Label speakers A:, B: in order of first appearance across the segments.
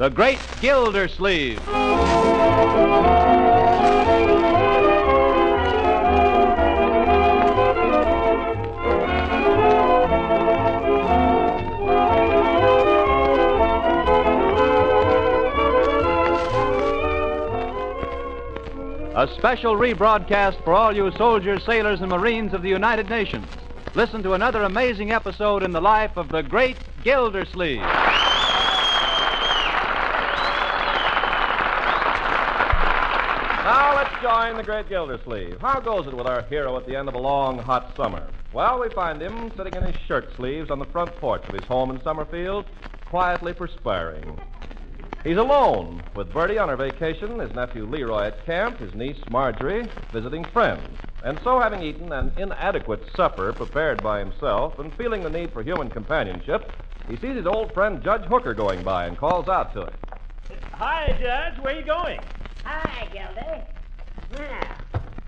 A: The Great Gildersleeve. A special rebroadcast for all you soldiers, sailors, and Marines of the United Nations. Listen to another amazing episode in the life of the great Gildersleeve.
B: Now let's join the great Gildersleeve. How goes it with our hero at the end of a long, hot summer? Well, we find him sitting in his shirt sleeves on the front porch of his home in Summerfield, quietly perspiring. He's alone, with Birdie on her vacation, his nephew Leroy at camp, his niece Marjorie visiting friends. And so, having eaten an inadequate supper prepared by himself and feeling the need for human companionship, he sees his old friend Judge Hooker going by and calls out to him.
C: Hi, Judge. Where you going?
D: Hi, Gildy. Now,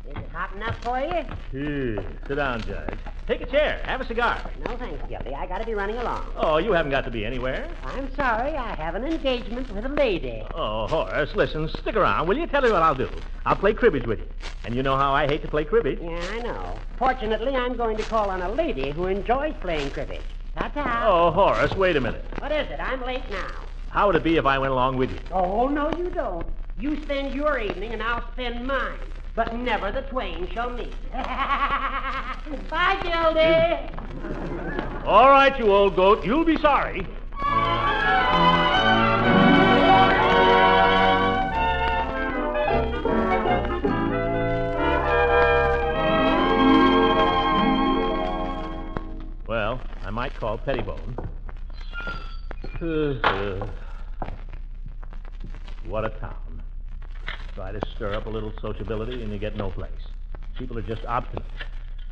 D: is it hot enough for you?
C: Here, sit down, Judge. Take a chair. Have a cigar.
D: No, thanks, Gildy. I gotta be running along.
C: Oh, you haven't got to be anywhere.
D: I'm sorry, I have an engagement with a lady.
C: Oh, Horace, listen, stick around, will you? Tell you what I'll do. I'll play cribbage with you. And you know how I hate to play cribbage.
D: Yeah, I know. Fortunately, I'm going to call on a lady who enjoys playing cribbage. Ta-ta.
C: Oh, Horace, wait a minute.
D: What is it? I'm late now.
C: How would it be if I went along with you?
D: Oh, no, you don't. You spend your evening and I'll spend mine. But never the twain shall meet. Bye, Gildy.
C: All right, you old goat. You'll be sorry. Well, I might call Pettibone. Uh. Uh. what a town. Try to stir up a little sociability and you get no place. People are just obstinate.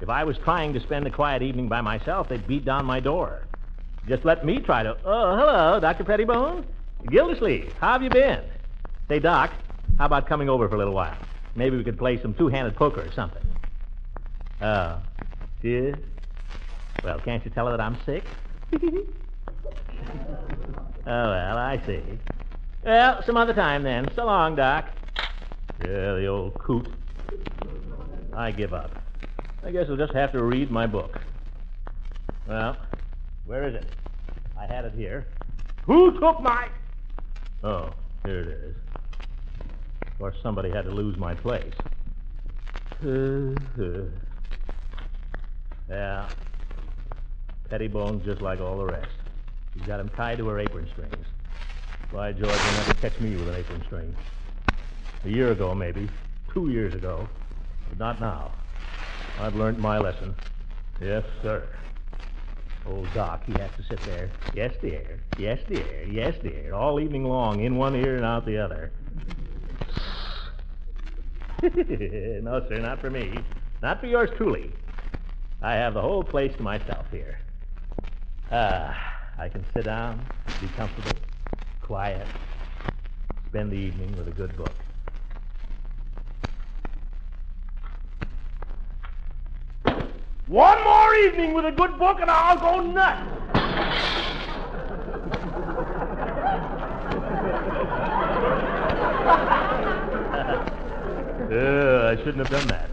C: If I was trying to spend a quiet evening by myself, they'd beat down my door. Just let me try to. Oh, hello, Dr. Pettibone. Gildersleeve, how have you been? Say, Doc, how about coming over for a little while? Maybe we could play some two handed poker or something. Oh, yeah? Well, can't you tell her that I'm sick? oh, well, I see. Well, some other time then. So long, Doc. Yeah, the old coot. I give up. I guess I'll just have to read my book. Well, where is it? I had it here. Who took my. Oh, here it is. Of course, somebody had to lose my place. yeah. Pettibone's just like all the rest. She's got him tied to her apron strings. By George, you'll never catch me with an apron string. A year ago, maybe. Two years ago. But not now. I've learned my lesson. Yes, sir. Old Doc, he has to sit there. Yes, dear. Yes, dear. Yes, dear. All evening long, in one ear and out the other. no, sir, not for me. Not for yours truly. I have the whole place to myself here. Ah, I can sit down, be comfortable, quiet, spend the evening with a good book. One more evening with a good book and I'll go nuts. Uh, I shouldn't have done that.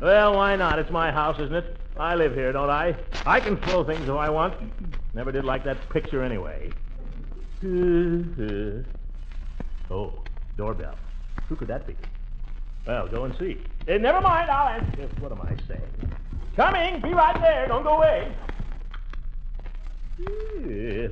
C: Well, why not? It's my house, isn't it? I live here, don't I? I can throw things if I want. Never did like that picture anyway. oh, doorbell. Who could that be? Well, go and see. Eh, never mind, I'll answer. What am I saying? Coming! Be right there. Don't go away.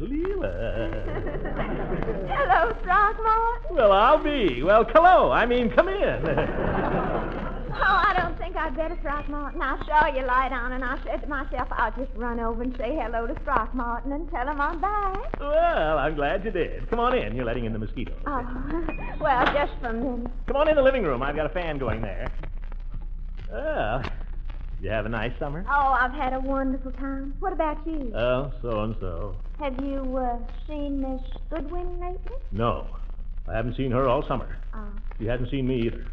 C: Leila.
E: Hello, Throckmorton.
C: Well, I'll be. Well, hello. I mean, come in.
E: Oh, I don't think I'd better, Throckmorton. I saw you light on, and I said to myself, I'll just run over and say hello to Throckmorton and tell him I'm back.
C: well, I'm glad you did. Come on in. You're letting in the mosquitoes.
E: Oh, well, just for a minute.
C: Come on in the living room. I've got a fan going there. Well, you have a nice summer?
E: Oh, I've had a wonderful time. What about you?
C: Oh, so and so.
E: Have you uh, seen Miss Goodwin lately?
C: No, I haven't seen her all summer.
E: Oh.
C: She hasn't seen me either.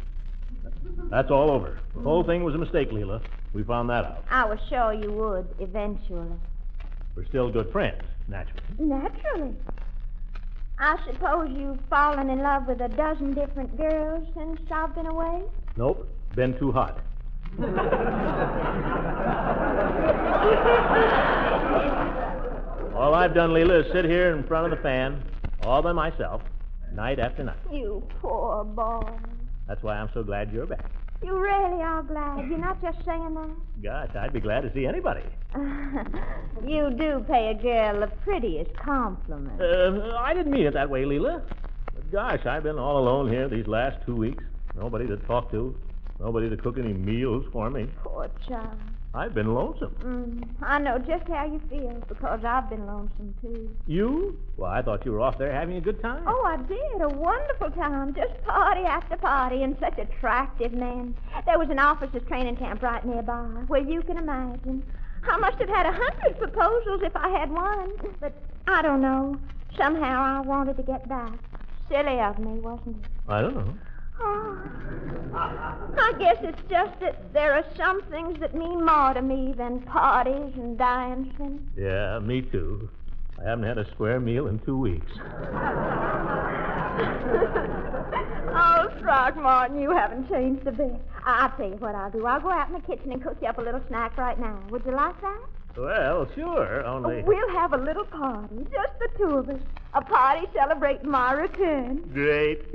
C: That's all over. The whole thing was a mistake, Leila. We found that out.
E: I was sure you would eventually.
C: We're still good friends, naturally.
E: Naturally. I suppose you've fallen in love with a dozen different girls since I've been away?
C: Nope, been too hot. all I've done, Leila, is sit here in front of the fan, all by myself, night after night.
E: You poor boy.
C: That's why I'm so glad you're back.
E: You really are glad. You're not just saying that.
C: Gosh, I'd be glad to see anybody.
E: you do pay a girl the prettiest compliment.
C: Uh, I didn't mean it that way, Leila. But gosh, I've been all alone here these last two weeks. Nobody to talk to, nobody to cook any meals for me.
E: Poor child.
C: I've been lonesome.
E: Mm, I know just how you feel because I've been lonesome too.
C: You? Well, I thought you were off there having a good time.
E: Oh, I did. A wonderful time. Just party after party and such attractive men. There was an officers' training camp right nearby. where you can imagine. I must have had a hundred proposals if I had one. But I don't know. Somehow I wanted to get back. Silly of me, wasn't it?
C: I don't know.
E: Oh. I guess it's just that there are some things that mean more to me than parties and dancing.
C: Yeah, me too. I haven't had a square meal in two weeks.
E: oh, Throckmorton, you haven't changed a bit. I'll tell you what I'll do. I'll go out in the kitchen and cook you up a little snack right now. Would you like that?
C: Well, sure, only.
E: We'll have a little party, just the two of us. A party celebrating my return.
C: Great.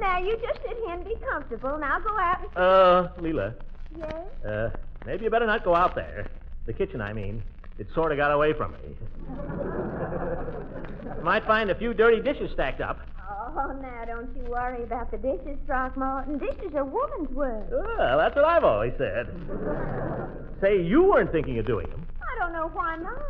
E: now, you just sit here and be comfortable, and I'll go out and...
C: uh, Leila,
E: Yes?
C: uh, maybe you better not go out there. The kitchen, I mean. It sort of got away from me. Might find a few dirty dishes stacked up.
E: Oh, now, don't you worry about the dishes, Throckmorton. Dishes are a woman's work.
C: Well, that's what I've always said. Say, you weren't thinking of doing them.
E: I don't know why not.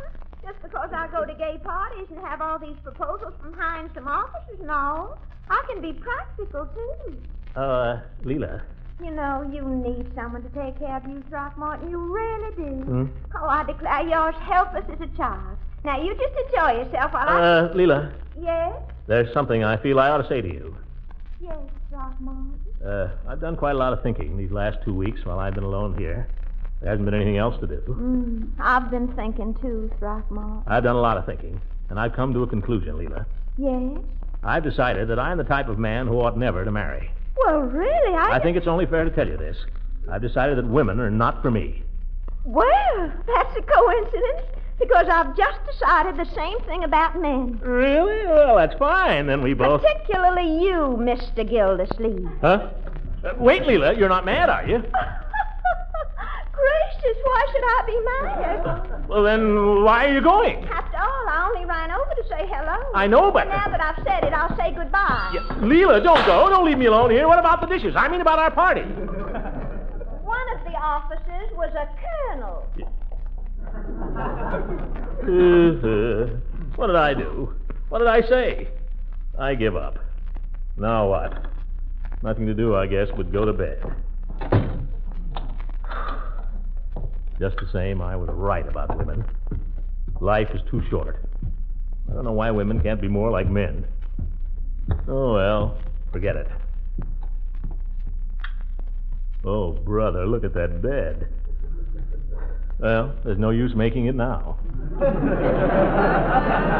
E: Just because I go to gay parties and have all these proposals from handsome officers and all, I can be practical, too.
C: Uh, Leila.
E: You know, you need someone to take care of you, Throckmorton. You really do.
C: Hmm?
E: Oh, I declare you're as helpless as a child. Now, you just enjoy yourself while I...
C: Uh, Leila,
E: Yes?
C: there's something I feel I ought to say to you.
E: Yes, Throckmorton.
C: Uh, I've done quite a lot of thinking these last two weeks while I've been alone here. There hasn't been anything else to do.
E: Mm, I've been thinking, too, Throckmorton.
C: I've done a lot of thinking, and I've come to a conclusion, Leila.
E: Yes?
C: I've decided that I'm the type of man who ought never to marry.
E: Well, really, I...
C: I think it's only fair to tell you this. I've decided that women are not for me.
E: Well, that's a coincidence, because I've just decided the same thing about men.
C: Really? Well, that's fine. Then we both.
E: Particularly you, Mr. Gildersleeve.
C: Huh? Uh, wait, Leila, you're not mad, are you?
E: Gracious, why should I be mad?
C: Well, then why are you going?
E: After all, I only ran over to say hello.
C: I know, but.
E: Now that I've said it, I'll say goodbye.
C: Yeah, Leila, don't go. Don't leave me alone here. What about the dishes? I mean about our party.
E: One of the officers was a colonel.
C: Uh, what did I do? What did I say? I give up. Now what? Nothing to do, I guess, but go to bed. Just the same, I was right about women. Life is too short. I don't know why women can't be more like men. Oh, well, forget it. Oh, brother, look at that bed. Well, there's no use making it now.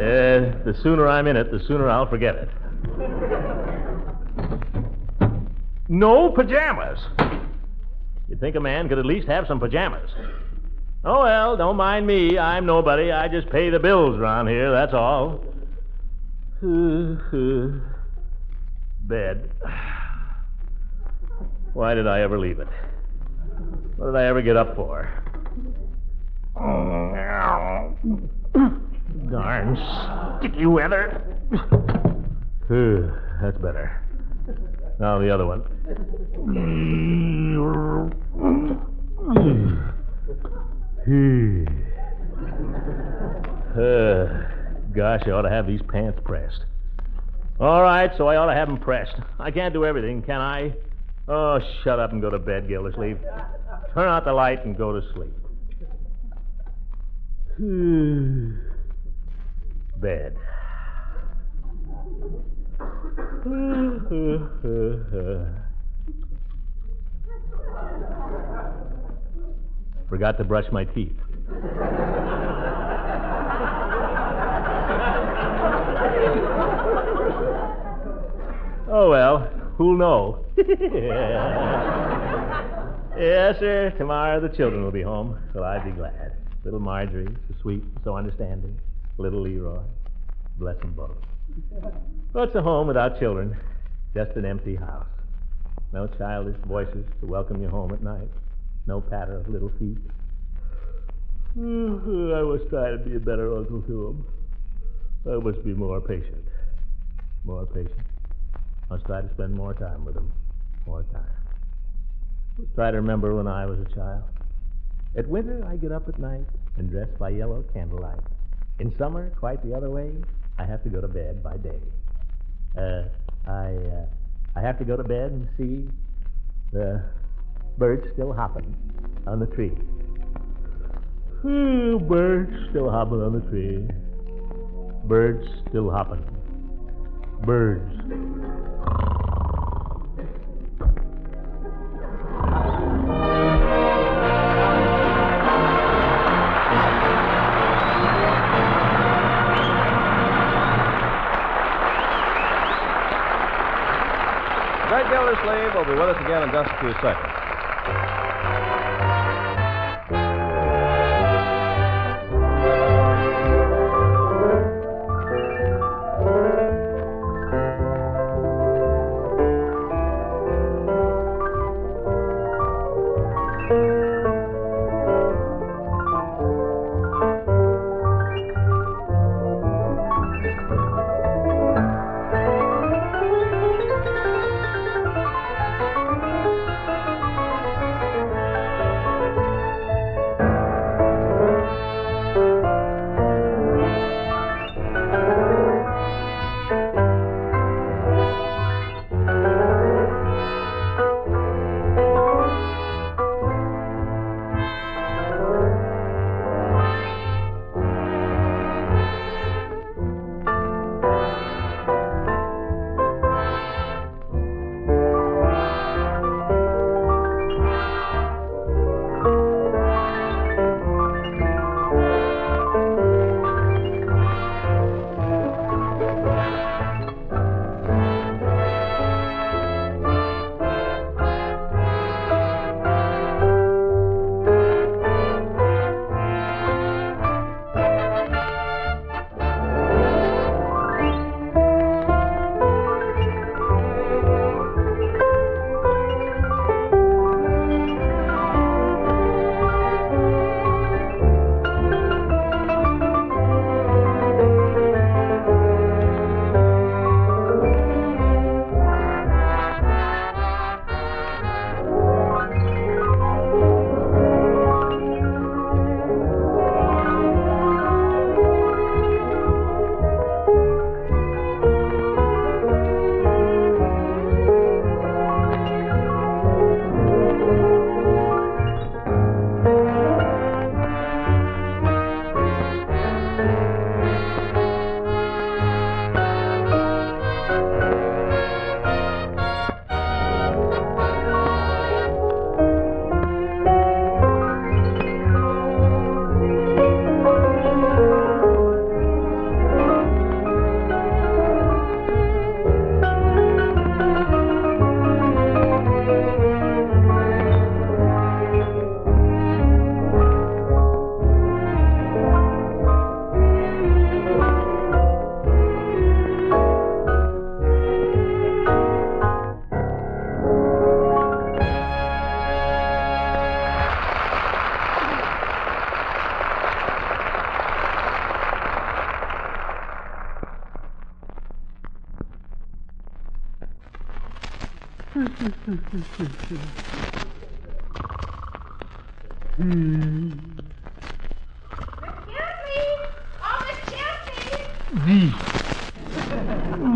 C: Uh, the sooner I'm in it, the sooner I'll forget it. No pajamas. You'd think a man could at least have some pajamas. Oh, well, don't mind me. I'm nobody. I just pay the bills around here, that's all. Bed. Why did I ever leave it? What did I ever get up for? Darn sticky weather. That's better. Now the other one. Uh, gosh, I ought to have these pants pressed. All right, so I ought to have them pressed. I can't do everything, can I? Oh, shut up and go to bed, Gildersleeve. Turn out the light and go to sleep. Bed. Forgot to brush my teeth. Oh, well, who'll know? yes, sir. Tomorrow the children will be home. Well, I'd be glad. Little Marjorie, so sweet, so understanding. Little Leroy. Bless them both. What's a home without children? Just an empty house. No childish voices to welcome you home at night. No patter of little feet. I must try to be a better uncle to them. I must be more patient. More patient. Must try to spend more time with them. More time. Must try to remember when I was a child. At winter, I get up at night and dress by yellow candlelight. In summer, quite the other way, I have to go to bed by day. Uh, I, uh, I have to go to bed and see the birds still hopping on the tree. Birds still hopping on the tree. Birds still hopping. Birds.
B: Great Gildersleeve will be with us again in just a few seconds.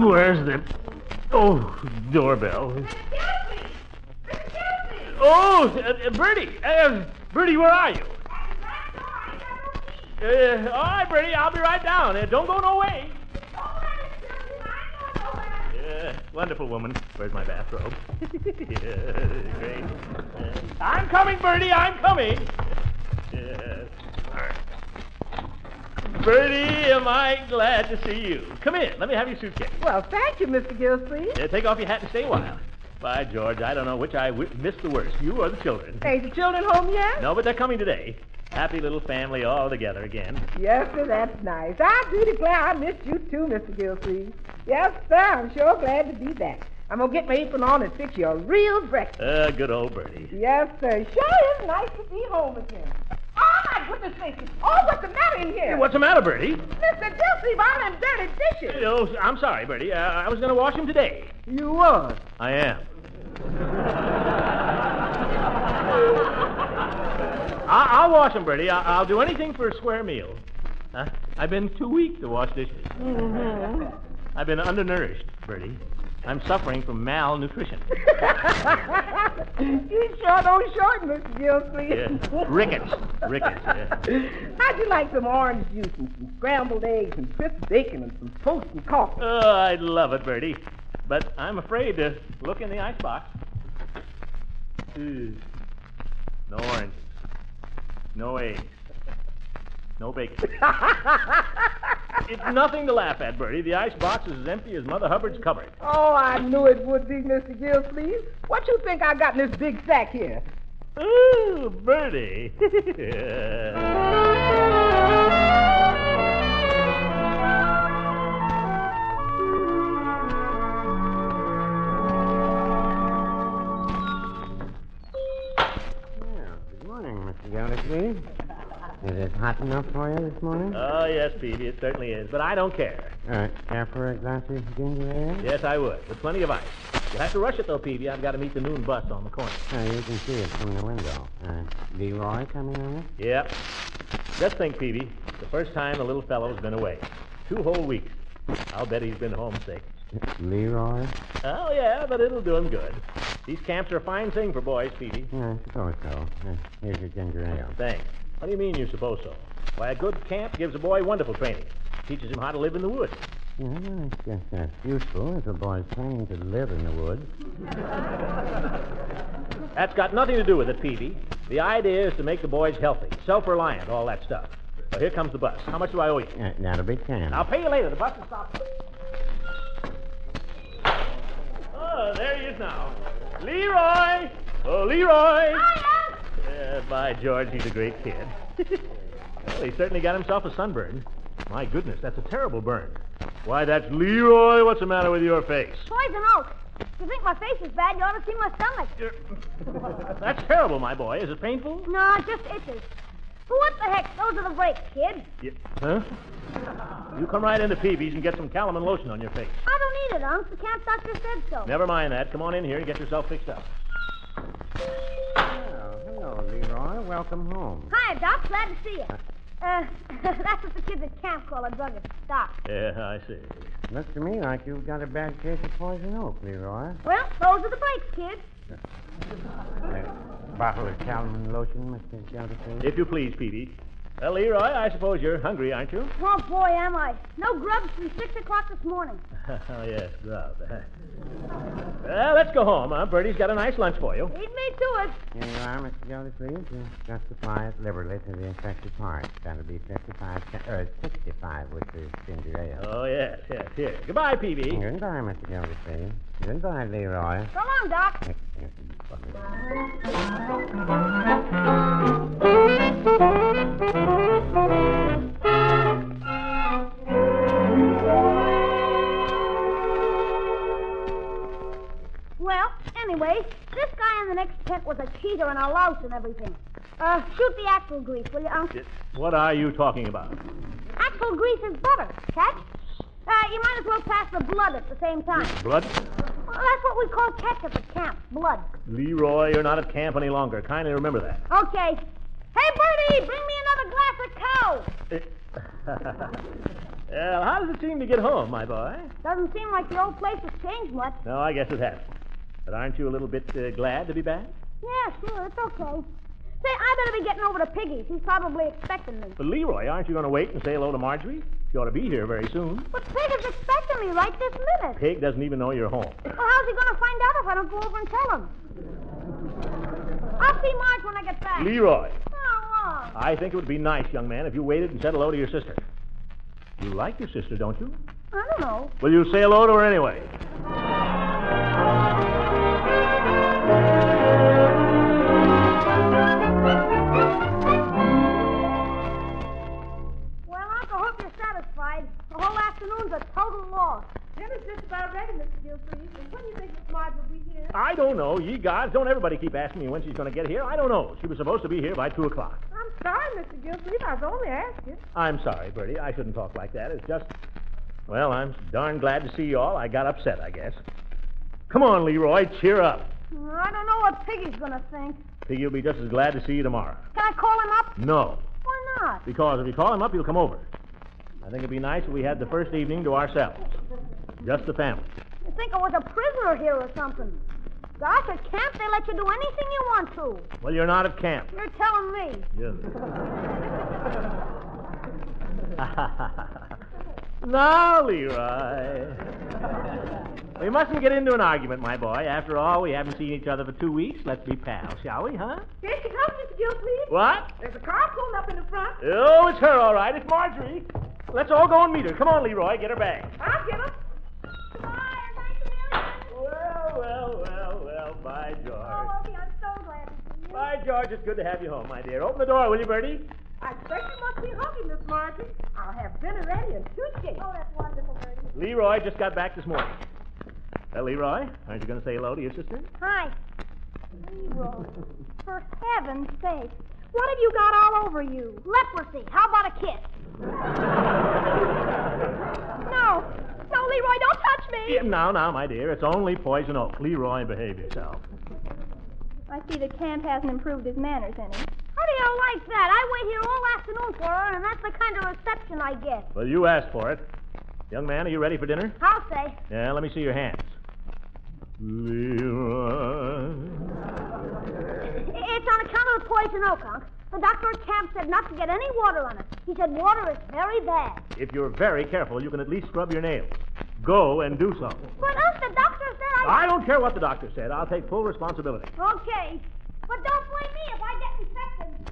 C: Where's the. Oh, doorbell. Oh, uh, uh, Birdie. Uh, Birdie, where are you? Uh, all right, Birdie, I'll be right down. Uh, don't go no way. Yeah, wonderful woman. Where's my bathrobe? yeah, great. I'm coming, Birdie. I'm coming. Yeah. Right. Birdie, am I glad to see you. Come in. Let me have your suitcase.
F: Well, thank you, Mr. Gilsleeve.
C: Uh, take off your hat and stay a while. By George, I don't know which I w- missed the worst, you or the children.
F: Ain't the children home yet?
C: No, but they're coming today. Happy little family all together again.
F: Yes, sir, that's nice. I do declare I missed you too, Mr. Gilsleeve. Yes, sir, I'm sure glad to be back. I'm gonna get my apron on and fix you a real breakfast.
C: Uh, good old Birdie.
F: Yes, sir. Sure is nice to be home again. Oh, my goodness gracious. Oh, what's the matter in here?
C: Hey, what's the matter, Birdie?
F: Mr. Gilsleeve, I'm in dirty dishes.
C: Oh, I'm sorry, Birdie. Uh, I was going to wash them today.
F: You was.
C: I am. I- I'll wash them, Birdie. I- I'll do anything for a square meal. Huh? I've been too weak to wash dishes.
F: Mm-hmm.
C: I've been undernourished, Birdie. I'm suffering from malnutrition.
F: you sure don't shorten, Mr. Gilsleeve.
C: Yeah. Rickets. Rickets. yeah.
F: How'd you like some orange juice and some scrambled eggs and crisp bacon and some toast and coffee?
C: Oh, I'd love it, Birdie. But I'm afraid to look in the icebox. Ooh. No oranges. No eggs. No bacon. it's nothing to laugh at, Birdie. The ice box is as empty as Mother Hubbard's cupboard.
F: oh, I knew it would be, Mr. Gilsleeve. What you think I got in this big sack here?
C: Ooh, Birdie.
G: Well, good morning, Mr. Gildersleeve. Is it hot enough for you this morning?
C: oh, yes, Peavey, it certainly is. But I don't care.
G: Uh, care for a glass of ginger ale?
C: Yes, I would, with plenty of ice. You'll have to rush it, though, Peavey. I've got to meet the noon bus on the corner.
G: Uh, you can see it from the window. Uh, Leroy coming on it?
C: Yep. Just think, Peavey, the first time the little fellow's been away. Two whole weeks. I'll bet he's been homesick.
G: Leroy?
C: Oh, yeah, but it'll do him good. These camps are a fine thing for boys, Peavey.
G: Yeah, I suppose so. Uh, here's your ginger ale.
C: Thanks. What do you mean you suppose so? Why, a good camp gives a boy wonderful training. Teaches him how to live in the woods.
G: Yeah, well, it's just that's useful if a boy's planning to live in the woods.
C: That's got nothing to do with it, Peavey. The idea is to make the boys healthy, self-reliant, all that stuff. Well, here comes the bus. How much do I owe you?
G: Uh, that'll be ten.
C: I'll pay you later. The bus will stop. Oh, there he is now. Leroy! Oh, Leroy! Yeah, by George, he's a great kid. well, he certainly got himself a sunburn. My goodness, that's a terrible burn. Why, that's Leroy. What's the matter with your face?
H: Poison oak. If you think my face is bad, you ought to see my stomach.
C: That's terrible, my boy. Is it painful?
H: No, it just itches. But what the heck? Those are the breaks, kid.
C: Yeah. Huh? You come right into Peavey's and get some calamine lotion on your face.
H: I don't need it, Unc. The camp doctor said so.
C: Never mind that. Come on in here and get yourself fixed up.
G: Oh, hello, Leroy. Welcome home.
H: Hi, Doc. Glad to see you. Uh, that's what the kids at camp call a drug of stock.
C: Yeah, I see.
G: Looks to me like you've got a bad case of poison oak, Leroy.
H: Well, those are the breaks, kid.
G: A bottle of calamine lotion, Mr. Gildersleeve.
C: If you please, Peavey. Well, Leroy, I suppose you're hungry, aren't you?
H: Oh, boy, am I. No grub since 6 o'clock this morning.
C: oh, yes, grub. well, let's go home, huh? Birdie's got a nice lunch for you.
H: Lead me to it.
G: Here you are, Mr. Gildersleeve. You just apply it liberally to the infected part. That'll be 55, ce- or 65 with the ginger ale.
C: Oh, yes, yes, here. Goodbye, Peavey.
G: Goodbye, Mr. Gildersleeve. Goodbye, Leroy.
H: So long, Doc. Well, anyway, this guy in the next tent was a cheater and a louse and everything. Uh, shoot the axle grease, will you, Unc?
C: What are you talking about?
H: Axle grease is butter, catch? Uh, you might as well pass the blood at the same time.
C: Blood?
H: Well, that's what we call ketchup at camp, blood.
C: Leroy, you're not at camp any longer. Kindly remember that.
H: Okay. Hey, Birdie, bring me another glass of cow.
C: well, how does it seem to get home, my boy?
H: Doesn't seem like the old place has changed much.
C: No, I guess it hasn't. But aren't you a little bit uh, glad to be back?
H: Yeah, sure, it's okay. Say, I better be getting over to Piggy's. He's probably expecting me.
C: But Leroy, aren't you going to wait and say hello to Marjorie? She ought to be here very soon.
H: But Pig is expecting me right this minute.
C: Pig doesn't even know you're home.
H: Well, how's he going to find out if I don't go over and tell him? I'll see Marge when I get back.
C: Leroy,
H: Oh,
C: I think it would be nice, young man, if you waited and said hello to your sister. You like your sister, don't you?
H: I don't know.
C: Well, you say hello to her anyway.
H: A total loss.
F: Dinner's just about ready, Mr. Gilsleeve. And when do you think Miss Marge will be here?
C: I don't know. Ye gods, don't everybody keep asking me when she's going to get here. I don't know. She was supposed to be here by 2 o'clock.
F: I'm sorry, Mr. Gilsleeve. I was only asking.
C: I'm sorry, Birdie. I shouldn't talk like that. It's just. Well, I'm darn glad to see you all. I got upset, I guess. Come on, Leroy, cheer up.
H: I don't know what Piggy's gonna think.
C: Piggy will be just as glad to see you tomorrow.
H: Can I call him up?
C: No,
H: Why not?
C: because if you call him up, he'll come over. I think it'd be nice if we had the first evening to ourselves. Just the family.
H: You think I was a prisoner here or something? Gosh, at camp they let you do anything you want to.
C: Well, you're not at camp.
H: You're telling me.
C: Yes. now, Leroy. We mustn't get into an argument, my boy. After all, we haven't seen each other for two weeks. Let's be pals, shall we, huh?
F: Here she comes, Mr. Gilsleeve.
C: What?
F: There's a car pulling up in the front.
C: Oh, it's her, all right. It's Marjorie. Let's all go and meet her. Come on, Leroy. Get her bag.
F: I'll get her.
C: Hi, thank you, Well, well, well, well. By George.
H: Oh, Opie, I'm so glad to see you.
C: By George, it's good to have you home, my dear. Open the door, will you, Birdie?
F: I expect you must be hungry, Miss Margie. I'll have dinner ready in two shakes.
H: Oh, that's wonderful, Birdie.
C: Leroy just got back this morning. Well, Leroy, aren't you going to say hello to your sister?
H: Hi. Leroy, for heaven's sake, what have you got all over you? Leprosy. How about a kiss?
I: No. No, Leroy, don't touch me.
C: Yeah, now, now, my dear, it's only poison oak. Leroy, behave yourself.
I: I see that Camp hasn't improved his manners any.
H: How do you like that? I wait here all afternoon for her, and that's the kind of reception I get.
C: Well, you asked for it. Young man, are you ready for dinner?
H: I'll say.
C: Yeah, let me see your hands. Leroy.
H: It's on account of the poison oak, Unc. The doctor at camp said not to get any water on it. He said water is very bad.
C: If you're very careful, you can at least scrub your nails. Go and do so.
H: But, Unc, the doctor said I...
C: I don't care what the doctor said. I'll take full responsibility.
H: Okay. But don't blame me if I get infected.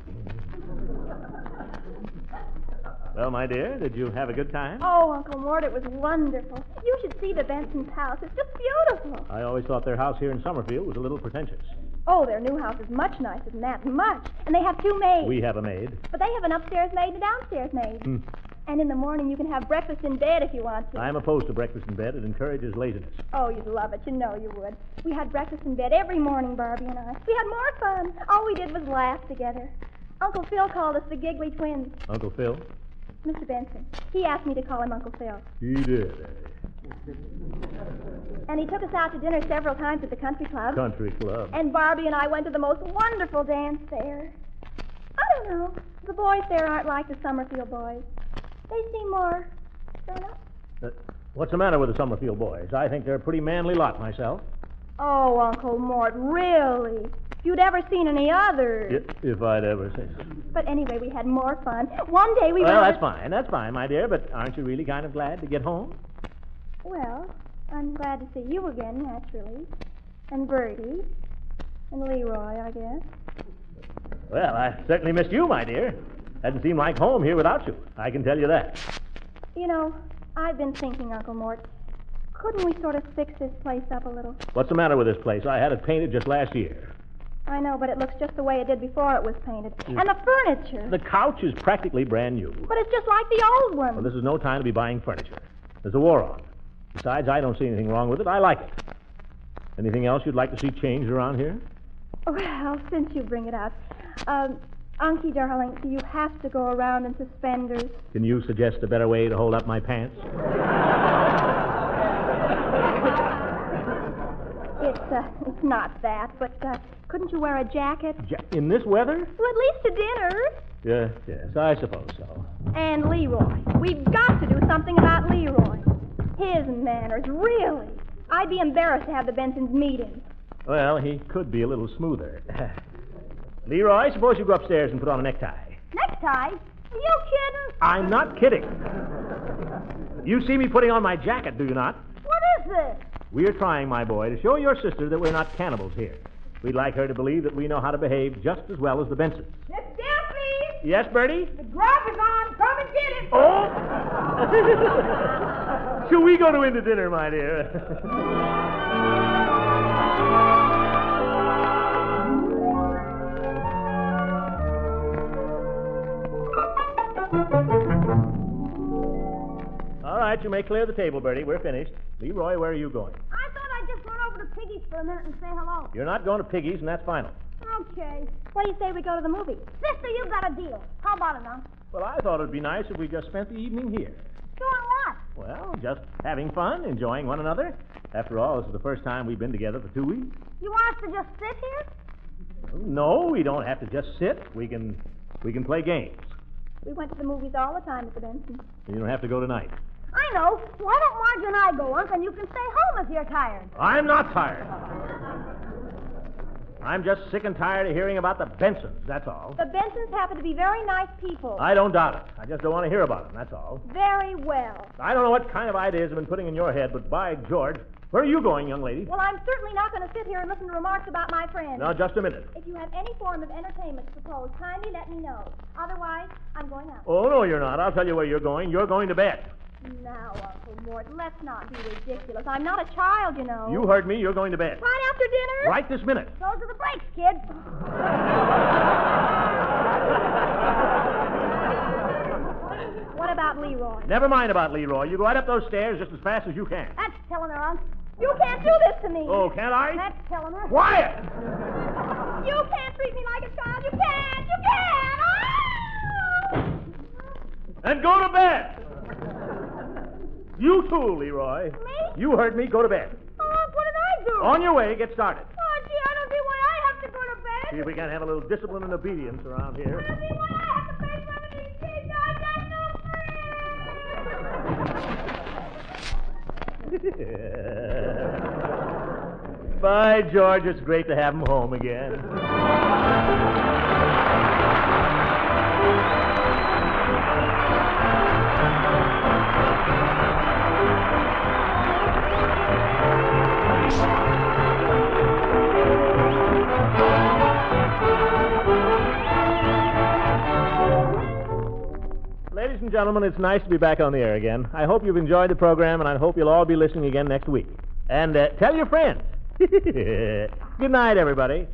C: Well, my dear, did you have a good time?
I: Oh, Uncle Mort, it was wonderful. You should see the Benson's house. It's just beautiful.
C: I always thought their house here in Summerfield was a little pretentious.
I: Oh, their new house is much nicer than that, much. And they have two maids.
C: We have a maid.
I: But they have an upstairs maid and a downstairs maid.
C: Hmm.
I: And in the morning you can have breakfast in bed if you want to.
C: I'm opposed to breakfast in bed. It encourages laziness.
I: Oh, you'd love it. You know you would. We had breakfast in bed every morning, Barbie and I. We had more fun. All we did was laugh together. Uncle Phil called us the Giggly Twins.
C: Uncle Phil?
I: Mr. Benson. He asked me to call him Uncle Phil.
C: He did. eh?
I: And he took us out to dinner several times at the country club.
C: Country club.
I: And Barbie and I went to the most wonderful dance there. I don't know. The boys there aren't like the Summerfield boys. They seem more grown up.
C: Uh, what's the matter with the Summerfield boys? I think they're a pretty manly lot myself.
I: Oh, Uncle Mort, really? If you'd ever seen any others.
C: I- If I'd ever seen so.
I: But anyway, we had more fun. One day we
C: Well,
I: went.
C: that's fine. That's fine, my dear. But aren't you really kind of glad to get home?
I: Well, I'm glad to see you again, naturally. And Birdie. And Leroy, I guess.
C: Well, I certainly missed you, my dear. Hasn't seemed like home here without you. I can tell you that.
I: You know, I've been thinking, Uncle Mort. Couldn't we sort of fix this place up a little?
C: What's the matter with this place? I had it painted just last year.
I: I know, but it looks just the way it did before it was painted. And the furniture.
C: The couch is practically brand new.
I: But it's just like the old one.
C: Well, this is no time to be buying furniture. There's a war on. Besides, I don't see anything wrong with it. I like it. Anything else you'd like to see changed around here?
I: Well, since you bring it up, um, Unky, darling, do you have to go around in suspenders?
C: Can you suggest a better way to hold up my pants?
I: It's uh, it's not that, but uh, couldn't you wear a jacket?
C: Ja- In this weather?
I: Well, at least to dinner.
C: Yes, yes, I suppose so.
I: And Leroy, we've got to do something about Leroy. His manners, really. I'd be embarrassed to have the Bensons meet him.
C: Well, he could be a little smoother. Leroy, suppose you go upstairs and put on a necktie.
H: Necktie? Are you kidding?
C: I'm not kidding. You see me putting on my jacket, do you not?
H: What is this?
C: We're trying, my boy, to show your sister that we're not cannibals here. We'd like her to believe that we know how to behave just as well as the Bensons.
F: Miss Gilsleeve,
C: Yes, Birdie?
F: the grub is on. Come and get it.
C: Oh! Shall we go to into dinner, my dear? All right, you may clear the table, Birdie. We're finished. Leroy, where are you going?
H: I thought I'd just run over to Piggy's for a minute and say hello.
C: You're not going to Piggy's, and that's final.
H: Okay. What do you say we go to the movies? Sister, you've got a deal. How about it, Unc?
C: Well, I thought it'd be nice if we just spent the evening here.
H: Doing what?
C: Well, just having fun, enjoying one another. After all, this is the first time we've been together for two weeks.
H: You want us to just sit here?
C: No, we don't have to just sit. We can we can play games.
H: We went to the movies all the time at the Benson.
C: You don't have to go tonight.
H: I know. Why don't Marge and I go, Unc, and you can stay home if you're tired?
C: I'm not tired. I'm just sick and tired of hearing about the Bensons, that's all.
H: The Bensons happen to be very nice people.
C: I don't doubt it. I just don't want to hear about them, that's all.
H: Very well.
C: I don't know what kind of ideas have been putting in your head, but by George, where are you going, young lady?
H: Well, I'm certainly not going to sit here and listen to remarks about my friends.
C: Now, just a minute.
H: If you have any form of entertainment to propose, kindly let me know. Otherwise, I'm going out.
C: Oh, no, you're not. I'll tell you where you're going. You're going to bed.
H: Now, Uncle Mort, let's not be ridiculous. I'm not a child, you know.
C: You heard me. You're going to bed.
H: Right after dinner?
C: Right this minute.
H: Those are the breaks, kid. what about Leroy?
C: Never mind about Leroy. You go right up those stairs just as fast as you can.
H: That's telling her, Unc. You can't do this to me.
C: Oh, can't I?
H: That's telling her.
C: Quiet!
H: You can't treat me like a child. You can't. You can't. Ah!
C: And go to bed. You too, Leroy.
H: Me?
C: You heard me. Go to bed.
H: Oh, what did I do?
C: On your way. Get started.
H: Oh, gee, I don't see why I have to go to bed.
C: See if we can't have a little discipline and obedience around here.
H: I don't see why I have to pay some of these kids. I got no friends.
C: By George, it's great to have him home again. And gentlemen, it's nice to be back on the air again. I hope you've enjoyed the program, and I hope you'll all be listening again next week. And uh, tell your friends. Good night, everybody.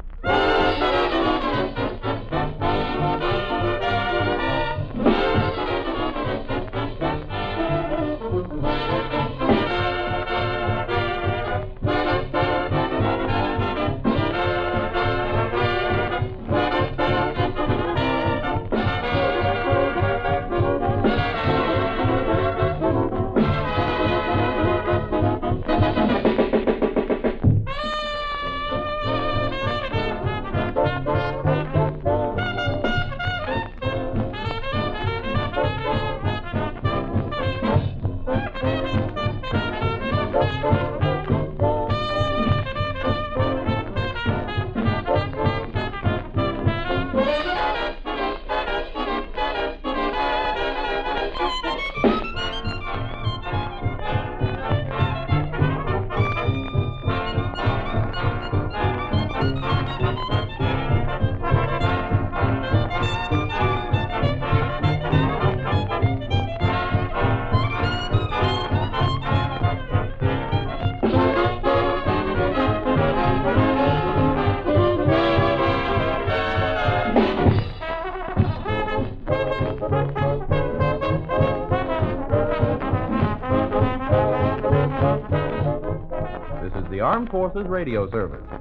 A: Armed Forces Radio Service.